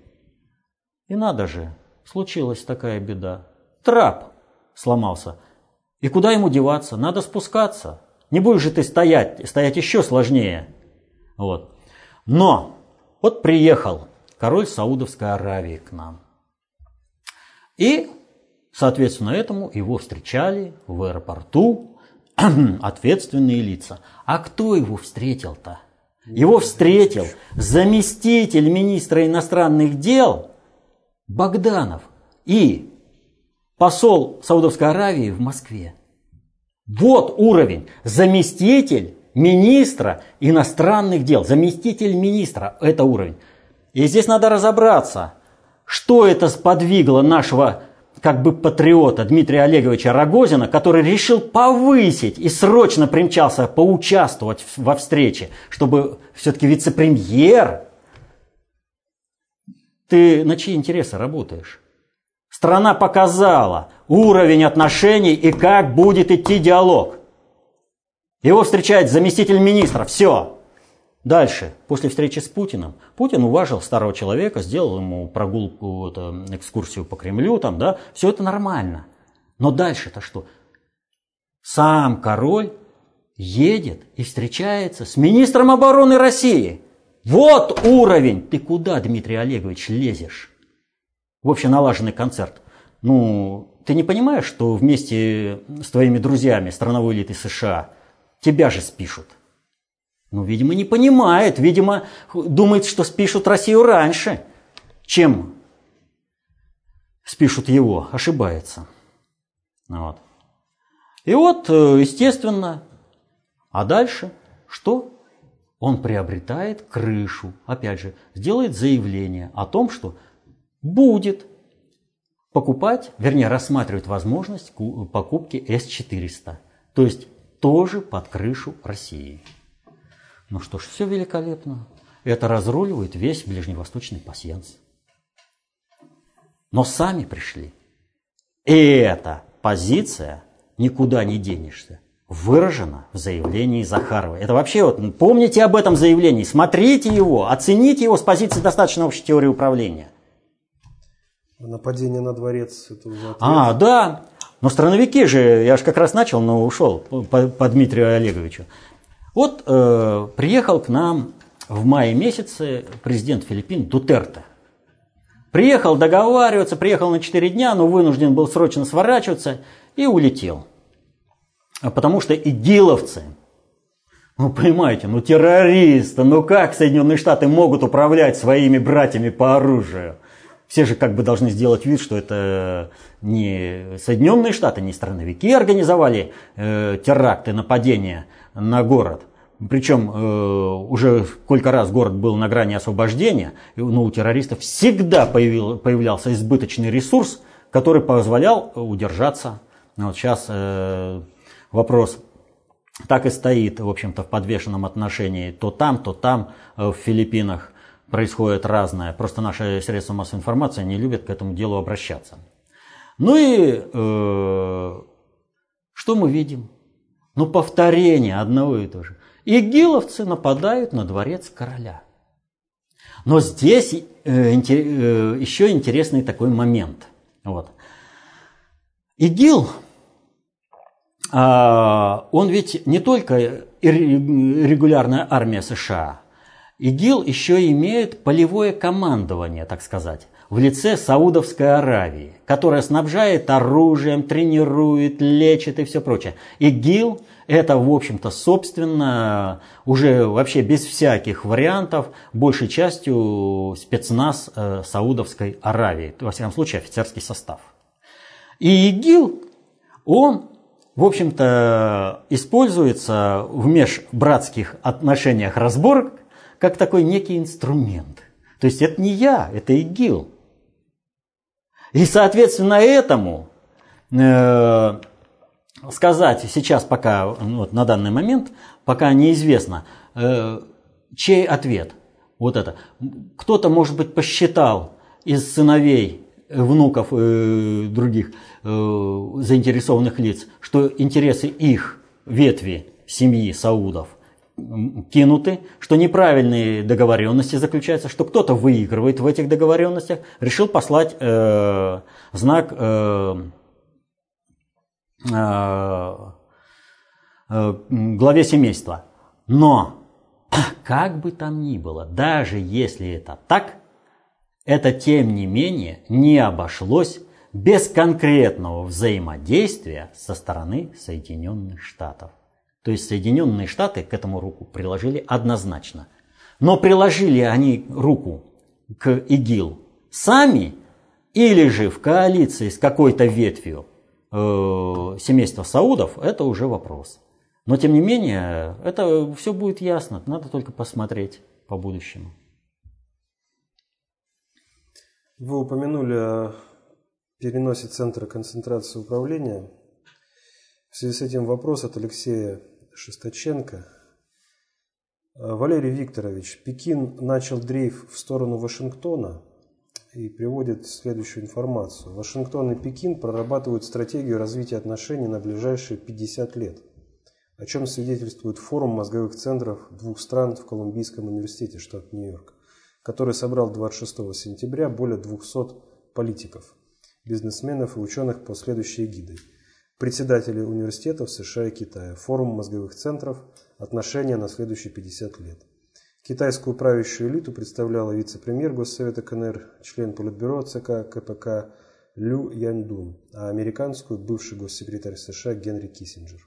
И надо же, случилась такая беда. Трап сломался. И куда ему деваться? Надо спускаться. Не будешь же ты стоять, стоять еще сложнее. Вот. Но вот приехал король Саудовской Аравии к нам. И, соответственно, этому его встречали в аэропорту ответственные лица. А кто его встретил-то? Его встретил заместитель министра иностранных дел Богданов и посол Саудовской Аравии в Москве. Вот уровень. Заместитель министра иностранных дел. Заместитель министра. Это уровень. И здесь надо разобраться, что это сподвигло нашего как бы патриота Дмитрия Олеговича Рогозина, который решил повысить и срочно примчался поучаствовать во встрече, чтобы все-таки вице-премьер. Ты на чьи интересы работаешь? Страна показала уровень отношений и как будет идти диалог. Его встречает заместитель министра. Все. Дальше, после встречи с Путиным, Путин уважил старого человека, сделал ему прогулку, это, экскурсию по Кремлю, там, да, все это нормально. Но дальше-то что? Сам король едет и встречается с министром обороны России. Вот уровень. Ты куда, Дмитрий Олегович, лезешь? В общеналаженный концерт. Ну, ты не понимаешь, что вместе с твоими друзьями страновой элиты США тебя же спишут? Ну, видимо, не понимает, видимо, думает, что спишут Россию раньше, чем спишут его, ошибается. Вот. И вот, э, естественно, а дальше что? Он приобретает крышу, опять же, сделает заявление о том, что будет покупать, вернее, рассматривать возможность покупки С-400. То есть тоже под крышу России. Ну что ж, все великолепно. Это разруливает весь ближневосточный пасьянс. Но сами пришли. И эта позиция никуда не денешься. Выражена в заявлении Захаровой. Это вообще вот, помните об этом заявлении, смотрите его, оцените его с позиции достаточно общей теории управления. Нападение на дворец это уже ответ. А, да. Но страновики же, я же как раз начал, но ушел по, по Дмитрию Олеговичу. Вот э, приехал к нам в мае месяце президент Филиппин Дутерте. Приехал договариваться, приехал на 4 дня, но вынужден был срочно сворачиваться и улетел. А потому что игиловцы, ну понимаете, ну террористы, ну как Соединенные Штаты могут управлять своими братьями по оружию? Все же как бы должны сделать вид, что это не Соединенные Штаты, не страновики организовали э, теракты, нападения на город. Причем э, уже сколько раз город был на грани освобождения, но у террористов всегда появил, появлялся избыточный ресурс, который позволял удержаться. Вот сейчас э, вопрос так и стоит, в общем-то, в подвешенном отношении. То там, то там, э, в Филиппинах происходит разное. Просто наши средства массовой информации не любят к этому делу обращаться. Ну и э, что мы видим? Ну, повторение одного и того же. Игиловцы нападают на дворец короля. Но здесь э, э, еще интересный такой момент. Вот. ИГИЛ, э, он ведь не только регулярная армия США, ИГИЛ еще имеет полевое командование, так сказать, в лице Саудовской Аравии, которая снабжает оружием, тренирует, лечит и все прочее. ИГИЛ – это, в общем-то, собственно, уже вообще без всяких вариантов, большей частью спецназ э, Саудовской Аравии, во всяком случае офицерский состав. И ИГИЛ, он в общем-то, используется в межбратских отношениях разборок как такой некий инструмент. То есть это не я, это ИГИЛ. И соответственно этому э, сказать сейчас пока, ну, вот, на данный момент, пока неизвестно, э, чей ответ. Вот это. Кто-то, может быть, посчитал из сыновей, внуков э, других э, заинтересованных лиц, что интересы их ветви семьи Саудов кинуты, что неправильные договоренности заключаются, что кто-то выигрывает в этих договоренностях, решил послать э, знак э, э, э, главе семейства. Но, как бы там ни было, даже если это так, это тем не менее не обошлось без конкретного взаимодействия со стороны Соединенных Штатов. То есть Соединенные Штаты к этому руку приложили однозначно. Но приложили они руку к ИГИЛ сами или же в коалиции с какой-то ветвью э, семейства Саудов, это уже вопрос. Но тем не менее, это все будет ясно, надо только посмотреть по будущему. Вы упомянули о переносе центра концентрации управления. В связи с этим вопрос от Алексея Шесточенко. Валерий Викторович, Пекин начал дрейф в сторону Вашингтона и приводит следующую информацию. Вашингтон и Пекин прорабатывают стратегию развития отношений на ближайшие 50 лет, о чем свидетельствует форум мозговых центров двух стран в Колумбийском университете, штат Нью-Йорк, который собрал 26 сентября более 200 политиков, бизнесменов и ученых по следующей гидой – председатели университетов США и Китая, форум мозговых центров, отношения на следующие 50 лет. Китайскую правящую элиту представляла вице-премьер Госсовета КНР, член Политбюро ЦК КПК Лю Яньдун, а американскую – бывший госсекретарь США Генри Киссинджер.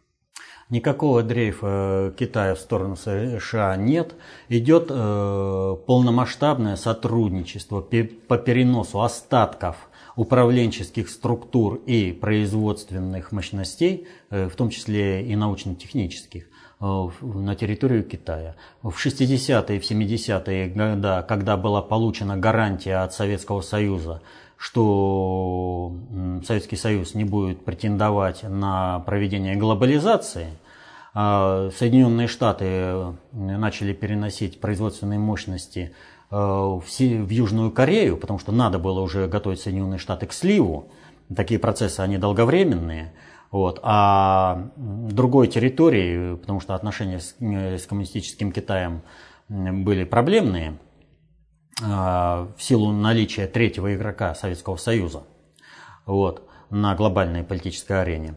Никакого дрейфа Китая в сторону США нет. Идет э, полномасштабное сотрудничество по переносу остатков управленческих структур и производственных мощностей, э, в том числе и научно-технических, Э, на территорию Китая. В 60-е и в 70-е годы, когда была получена гарантия от Советского Союза, что Советский Союз не будет претендовать на проведение глобализации, э, Соединенные Штаты э, начали переносить производственные мощности в Южную Корею, потому что надо было уже готовить Соединенные Штаты к сливу. Такие процессы, они долговременные – вот. А другой территории, потому что отношения с, с коммунистическим Китаем были проблемные, а, в силу наличия третьего игрока Советского Союза вот, на глобальной политической арене.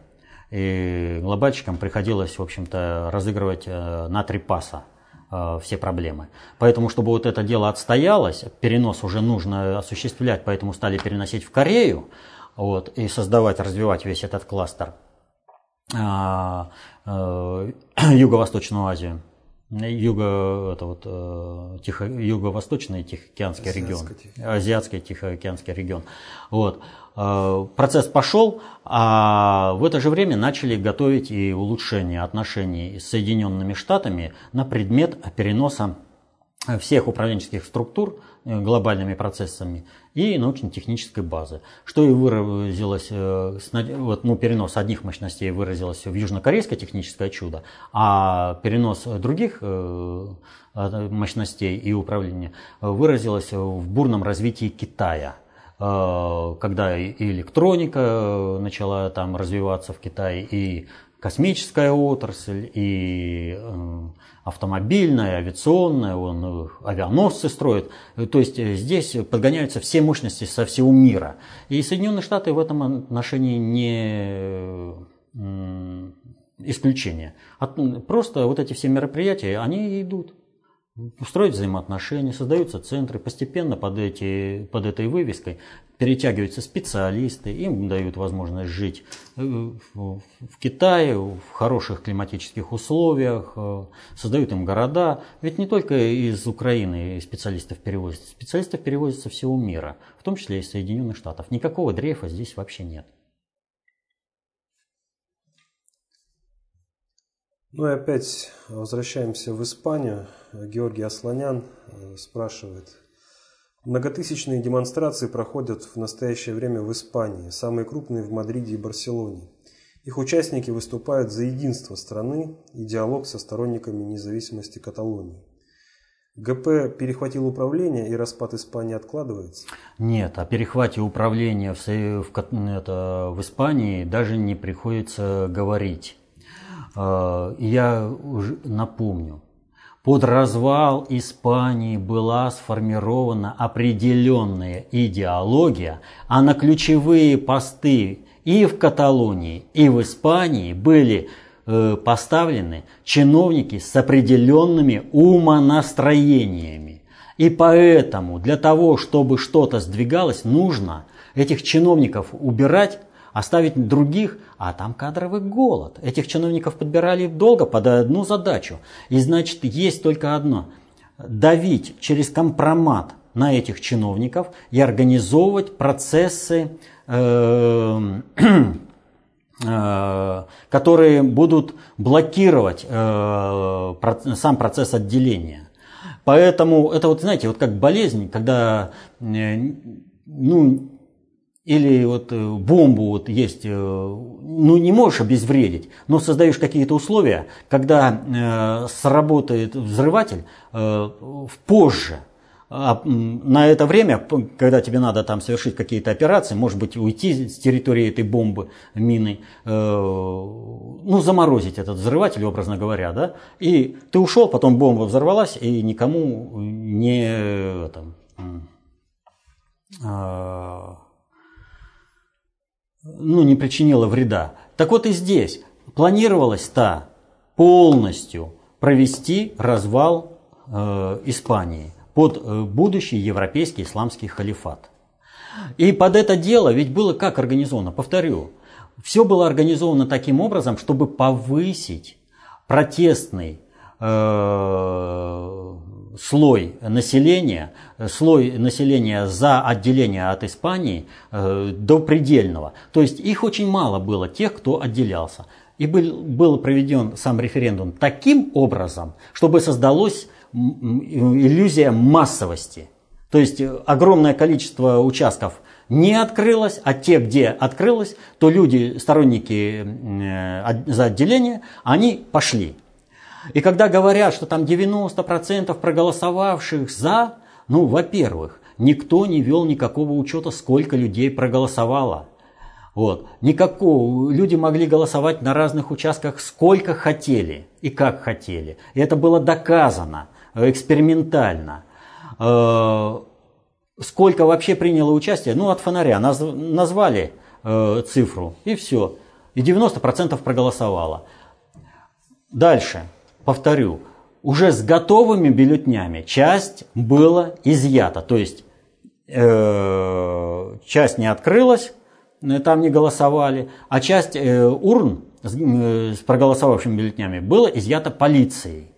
И глобальщикам приходилось, в общем-то, разыгрывать э, на три паса э, все проблемы. Поэтому, чтобы вот это дело отстоялось, перенос уже нужно осуществлять, поэтому стали переносить в Корею, вот, и создавать, развивать весь этот кластер а, а, Юго-Восточную Азию. Юго, это вот, э, Тихо, Юго-Восточный Тихоокеанский регион, Азиатский Тихоокеанский регион. Вот. Э, процесс пошел, а в это же время начали готовить и улучшение отношений с Соединенными Штатами на предмет переноса всех управленческих структур глобальными процессами и научно-технической базы. Что и выразилось, э, вот, ну, перенос одних мощностей выразилось в южнокорейское техническое чудо, а перенос других э, мощностей и управления выразилось в бурном развитии Китая когда и электроника начала там развиваться в Китае, и космическая отрасль, и автомобильная, авиационная, он э, авианосцы строит. То есть э, здесь подгоняются все мощности со всего мира. И Соединенные Штаты в этом отношении не исключение. Просто вот эти все мероприятия, они идут устроить взаимоотношения, создаются центры, постепенно под, эти, под этой вывеской перетягиваются специалисты, им дают возможность жить э, в Китае, в хороших климатических условиях, э, создают им города. Ведь не только из Украины специалистов перевозят, специалистов перевозят со всего мира, в том числе из Соединенных Штатов. Никакого дрейфа здесь вообще нет. Ну и опять возвращаемся в Испанию. Георгий Асланян э, спрашивает. Многотысячные демонстрации проходят в настоящее время в Испании, самые крупные в Мадриде и Барселоне. Их участники выступают за единство страны и диалог со сторонниками независимости Каталонии. ГП перехватил управление и распад Испании откладывается? Нет, о перехвате управления в, в, это, в Испании даже не приходится говорить. Э, я уже напомню, под развал Испании была сформирована определенная идеология, а на ключевые посты и в Каталонии, и в Испании были э, поставлены чиновники с определенными умонастроениями. И поэтому для того, чтобы что-то сдвигалось, нужно этих чиновников убирать оставить других, а там кадровый голод. Этих чиновников подбирали долго под одну задачу. И значит, есть только одно – давить через компромат на этих чиновников и организовывать процессы, э, э, которые будут блокировать э, сам процесс отделения. Поэтому это вот, знаете, вот как болезнь, когда ну, или вот э, бомбу вот есть, э, ну не можешь обезвредить, но создаешь какие-то условия, когда э, сработает взрыватель э, позже, а на это время, когда тебе надо там совершить какие-то операции, может быть, уйти с территории этой бомбы, мины, э, ну, заморозить этот взрыватель, образно говоря, да, и ты ушел, потом бомба взорвалась, и никому не, э, там, э, ну, не причинила вреда. Так вот и здесь планировалось-то полностью провести развал э, Испании под э, будущий европейский исламский халифат. И под это дело ведь было как организовано? Повторю, все было организовано таким образом, чтобы повысить протестный э, слой населения, слой населения за отделение от Испании э, до предельного. То есть их очень мало было, тех, кто отделялся. И был, был проведен сам референдум таким образом, чтобы создалась иллюзия массовости. То есть огромное количество участков не открылось, а те, где открылось, то люди, сторонники э, за отделение, они пошли. И когда говорят, что там 90% проголосовавших за, ну, во-первых, никто не вел никакого учета, сколько людей проголосовало. Вот. Никакого. Люди могли голосовать на разных участках сколько хотели и как хотели. И это было доказано экспериментально. Э, сколько вообще приняло участие? Ну, от фонаря назвали э, цифру и все. И 90% проголосовало. Дальше повторю, уже с готовыми бюллетнями часть была изъята. То есть э, часть не открылась, э, там не голосовали, а часть э, урн с, э, с проголосовавшими бюллетнями была изъята полицией.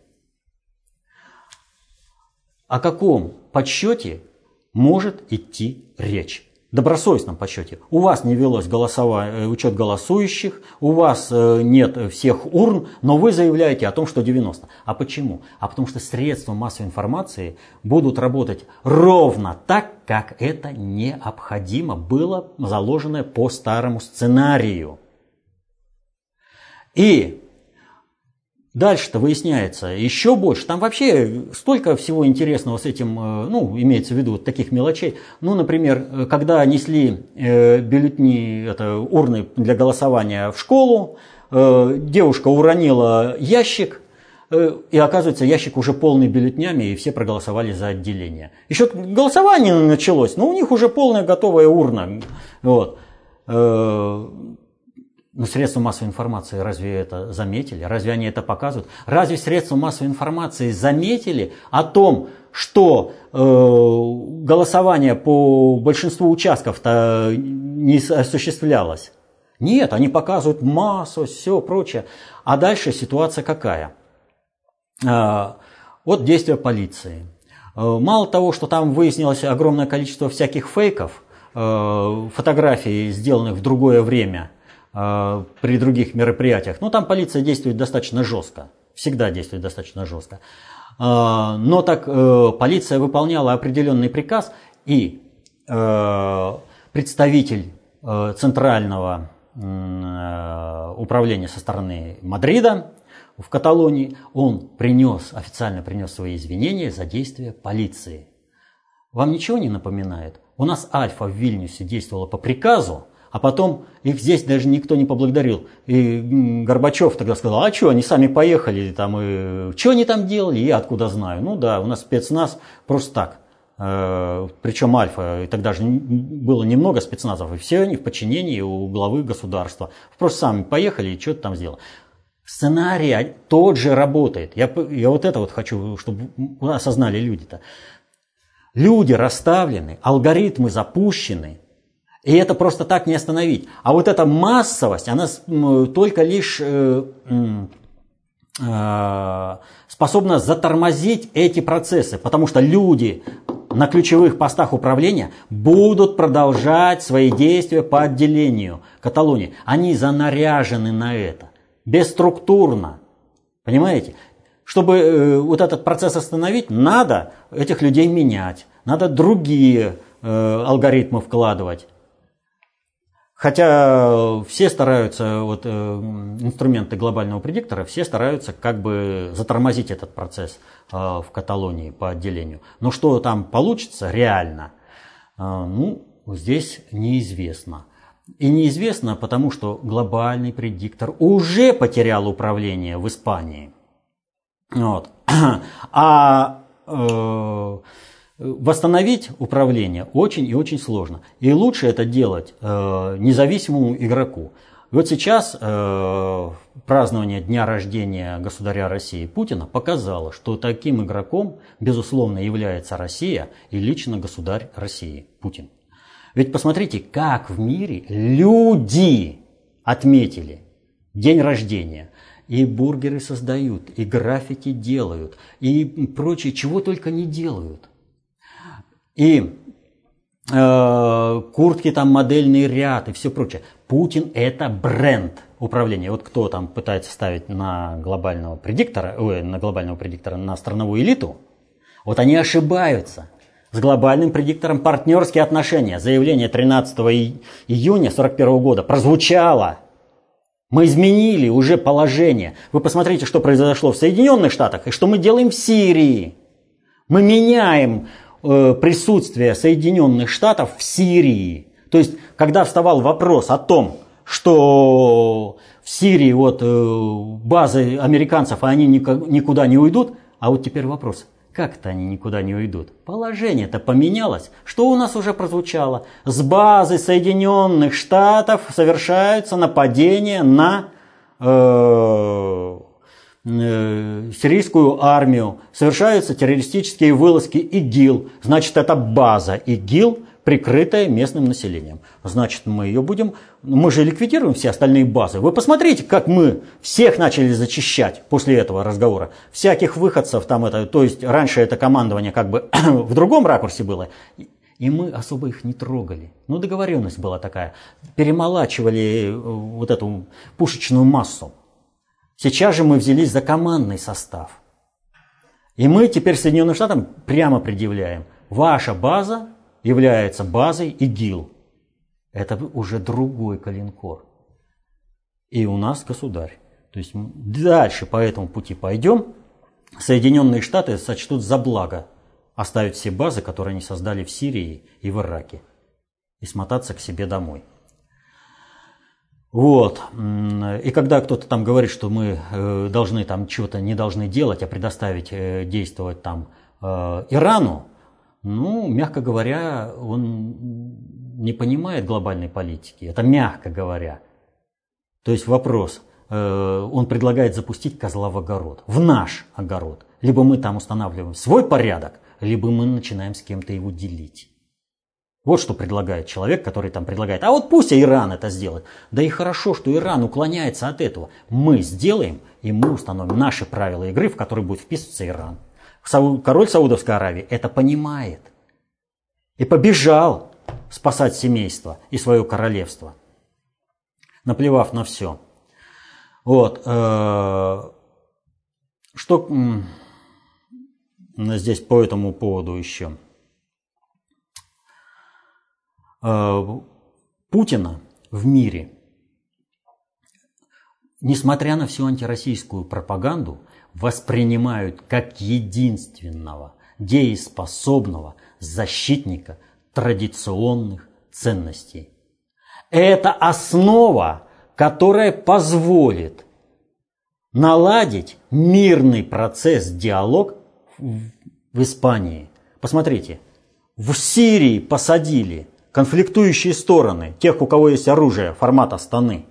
О каком подсчете может идти речь? Добросовестном подсчете. У вас не велось голосовая, э, учет голосующих, у вас э, нет всех урн, но вы заявляете о том, что 90. А почему? А потому что средства массовой информации будут работать ровно так, как это необходимо было заложено по старому сценарию. И Дальше-то выясняется еще больше. Там вообще столько всего интересного с этим, э, ну, имеется в виду таких мелочей. Ну, например, э, когда несли э, бюллетни, это урны для голосования в школу, девушка уронила ящик, и оказывается, ящик уже полный бюллетнями, и все проголосовали за отделение. Еще голосование началось, но у них уже полная готовая урна. Вот. Но средства массовой информации разве это заметили? Разве они это показывают? Разве средства массовой информации заметили о том, что э, голосование по большинству участков-то не осуществлялось? Нет, они показывают массу, все прочее. А дальше ситуация какая? Э, вот действия полиции. Э, мало того, что там выяснилось огромное количество всяких фейков, э, фотографий, сделанных в другое время – Э, при других мероприятиях. Но там полиция действует достаточно жестко, всегда действует достаточно жестко. Э, но так э, полиция выполняла определенный приказ, и представитель центрального управления со стороны Мадрида в Каталонии, он принес, официально принес свои извинения за действия полиции. Вам ничего не напоминает? У нас Альфа в Вильнюсе действовала по приказу, а потом их здесь даже никто не поблагодарил. И Горбачев тогда сказал, а что, они сами поехали, там, и, что они там делали, я откуда знаю. Ну да, у нас спецназ просто так. Э, Причем Альфа, и тогда же было немного спецназов, и все они в подчинении у главы государства. Просто сами поехали и что-то там сделали. Сценарий тот же работает. Я, я вот это вот хочу, чтобы осознали люди-то. Люди расставлены, алгоритмы запущены, и это просто так не остановить. А вот эта массовость, она только лишь э, э, способна затормозить эти процессы, потому что люди на ключевых постах управления будут продолжать свои действия по отделению Каталонии. Они занаряжены на это, бесструктурно. Понимаете? Чтобы э, вот этот процесс остановить, надо этих людей менять, надо другие алгоритмы вкладывать. Хотя все стараются, вот э, инструменты глобального предиктора, все стараются как бы затормозить этот процесс э, в Каталонии по отделению. Но что там получится реально, э, ну, здесь неизвестно. И неизвестно, потому что глобальный предиктор уже потерял управление в Испании. Вот. А э, восстановить управление очень и очень сложно. И лучше это делать э, независимому игроку. вот сейчас э, празднование дня рождения государя России Путина показало, что таким игроком, безусловно, является Россия и лично государь России Путин. Ведь посмотрите, как в мире люди отметили день рождения. И бургеры создают, и граффити делают, и прочее, чего только не делают. И э, куртки там, модельный ряд и все прочее. Путин это бренд управления. Вот кто там пытается ставить на глобального предиктора, ой, на глобального предиктора, на страновую элиту, вот они ошибаются. С глобальным предиктором партнерские отношения. Заявление 13 июня 1941 года прозвучало. Мы изменили уже положение. Вы посмотрите, что произошло в Соединенных Штатах и что мы делаем в Сирии. Мы меняем присутствие Соединенных Штатов в Сирии. То есть, когда вставал вопрос о том, что в Сирии вот э, базы американцев, а они никуда не уйдут, а вот теперь вопрос, как-то они никуда не уйдут. Положение-то поменялось. Что у нас уже прозвучало? С базы Соединенных Штатов совершаются нападения на э, э, сирийскую армию. Совершаются террористические вылазки ИГИЛ. Значит, это база ИГИЛ прикрытая местным населением. Значит, мы ее будем... Мы же ликвидируем все остальные базы. Вы посмотрите, как мы всех начали зачищать после этого разговора. Всяких выходцев там это... То есть раньше это командование как бы в другом ракурсе было. И мы особо их не трогали. Ну, договоренность была такая. Перемолачивали э, вот эту пушечную массу. Сейчас же мы взялись за командный состав. И мы теперь Соединенным Штатам прямо предъявляем. Ваша база является базой ИГИЛ. Это уже другой калинкор. И у нас государь. То есть дальше по этому пути пойдем, Соединенные Штаты сочтут за благо оставить все базы, которые они создали в Сирии и в Ираке, и смотаться к себе домой. Вот. И когда кто-то там говорит, что мы э, должны там чего-то не должны делать, а предоставить э, действовать там э, Ирану, ну, мягко говоря, он не понимает глобальной политики. Это мягко говоря. То есть вопрос, он предлагает запустить козла в огород, в наш огород. Либо мы там устанавливаем свой порядок, либо мы начинаем с кем-то его делить. Вот что предлагает человек, который там предлагает. А вот пусть Иран это сделает. Да и хорошо, что Иран уклоняется от этого. Мы сделаем, и мы установим наши правила игры, в которые будет вписываться Иран король Саудовской Аравии это понимает. И побежал спасать семейство и свое королевство, наплевав на все. Вот. Э, что здесь по этому поводу еще? Э, Путина в мире, несмотря на всю антироссийскую пропаганду, воспринимают как единственного дееспособного защитника традиционных ценностей. Это основа, которая позволит наладить мирный процесс, диалог в Испании. Посмотрите, в Сирии посадили конфликтующие стороны, тех, у кого есть оружие формата Астаны.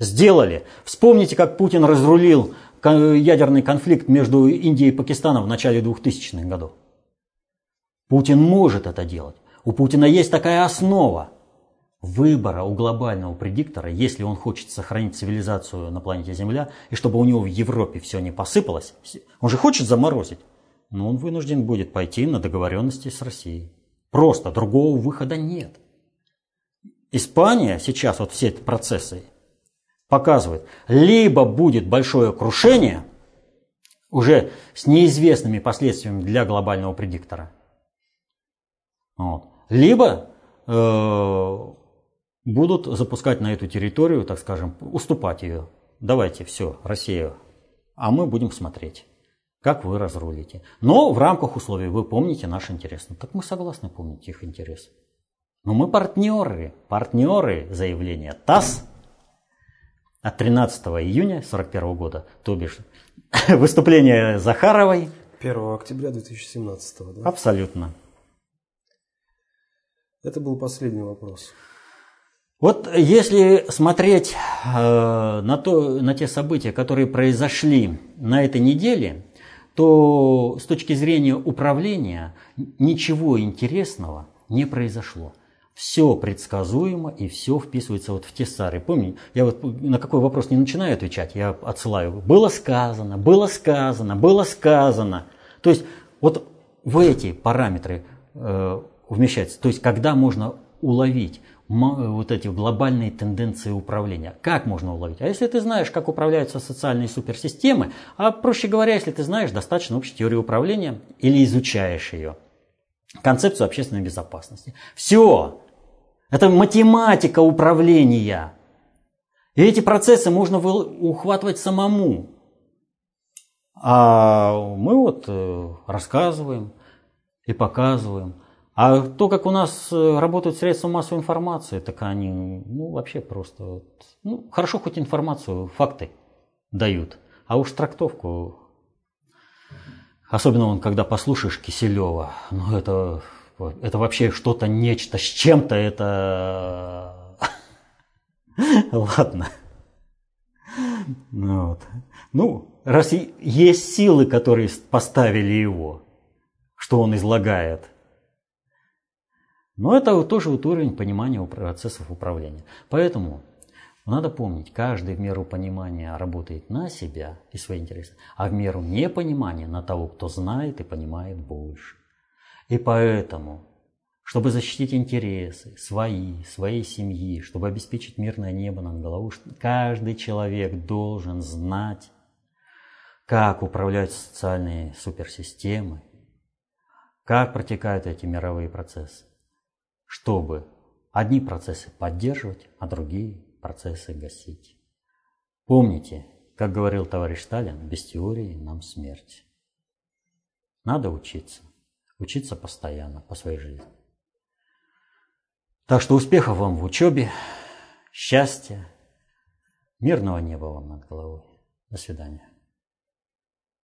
Сделали. Вспомните, как Путин разрулил ядерный конфликт между Индией и Пакистаном в начале 2000-х годов. Путин может это делать. У Путина есть такая основа выбора у глобального предиктора, если он хочет сохранить цивилизацию на планете Земля, и чтобы у него в Европе все не посыпалось. Он же хочет заморозить. Но он вынужден будет пойти на договоренности с Россией. Просто другого выхода нет. Испания сейчас, вот все эти процессы, показывает, либо будет большое крушение, уже с неизвестными последствиями для глобального предиктора, вот, либо э, будут запускать на эту территорию, так скажем, уступать ее. Давайте все, Россия, а мы будем смотреть, как вы разрулите. Но в рамках условий вы помните наш интерес. Ну, так мы согласны помнить их интерес. Но мы партнеры, партнеры заявления ТАСС от 13 июня 1941 года, то бишь выступление Захаровой. 1 октября 2017, да? Абсолютно. Это был последний вопрос. Вот если смотреть э, на, то, на те события, которые произошли на этой неделе, то с точки зрения управления ничего интересного не произошло. Все предсказуемо и все вписывается вот в те старые. Помни, я вот на какой вопрос не начинаю отвечать, я отсылаю. Было сказано, было сказано, было сказано. То есть вот в эти параметры э, вмещается. То есть когда можно уловить вот эти глобальные тенденции управления. Как можно уловить? А если ты знаешь, как управляются социальные суперсистемы, а проще говоря, если ты знаешь достаточно общей теории управления или изучаешь ее, концепцию общественной безопасности. Все. Это математика управления. И эти процессы можно ухватывать самому. А мы вот э, рассказываем и показываем – а то, как у нас э, работают средства массовой информации, так они, ну, вообще просто, ну, хорошо хоть информацию, факты дают, а уж трактовку, особенно он, когда послушаешь Киселева, ну, это, это вообще что-то, нечто, с чем-то это... Ладно. Ну, вот. ну, раз есть силы, которые поставили его, что он излагает – но это тоже вот уровень понимания процессов управления. Поэтому надо помнить, каждый в меру понимания работает на себя и свои интересы, а в меру непонимания на того, кто знает и понимает больше. И поэтому, чтобы защитить интересы свои, своей семьи, чтобы обеспечить мирное небо над головой, каждый человек должен знать, как управлять социальные суперсистемы, как протекают эти мировые процессы чтобы одни процессы поддерживать, а другие процессы гасить. Помните, как говорил товарищ Сталин, без теории нам смерть. Надо учиться. Учиться постоянно, по своей жизни. Так что успехов вам в учебе, счастья, мирного неба вам над головой. До свидания.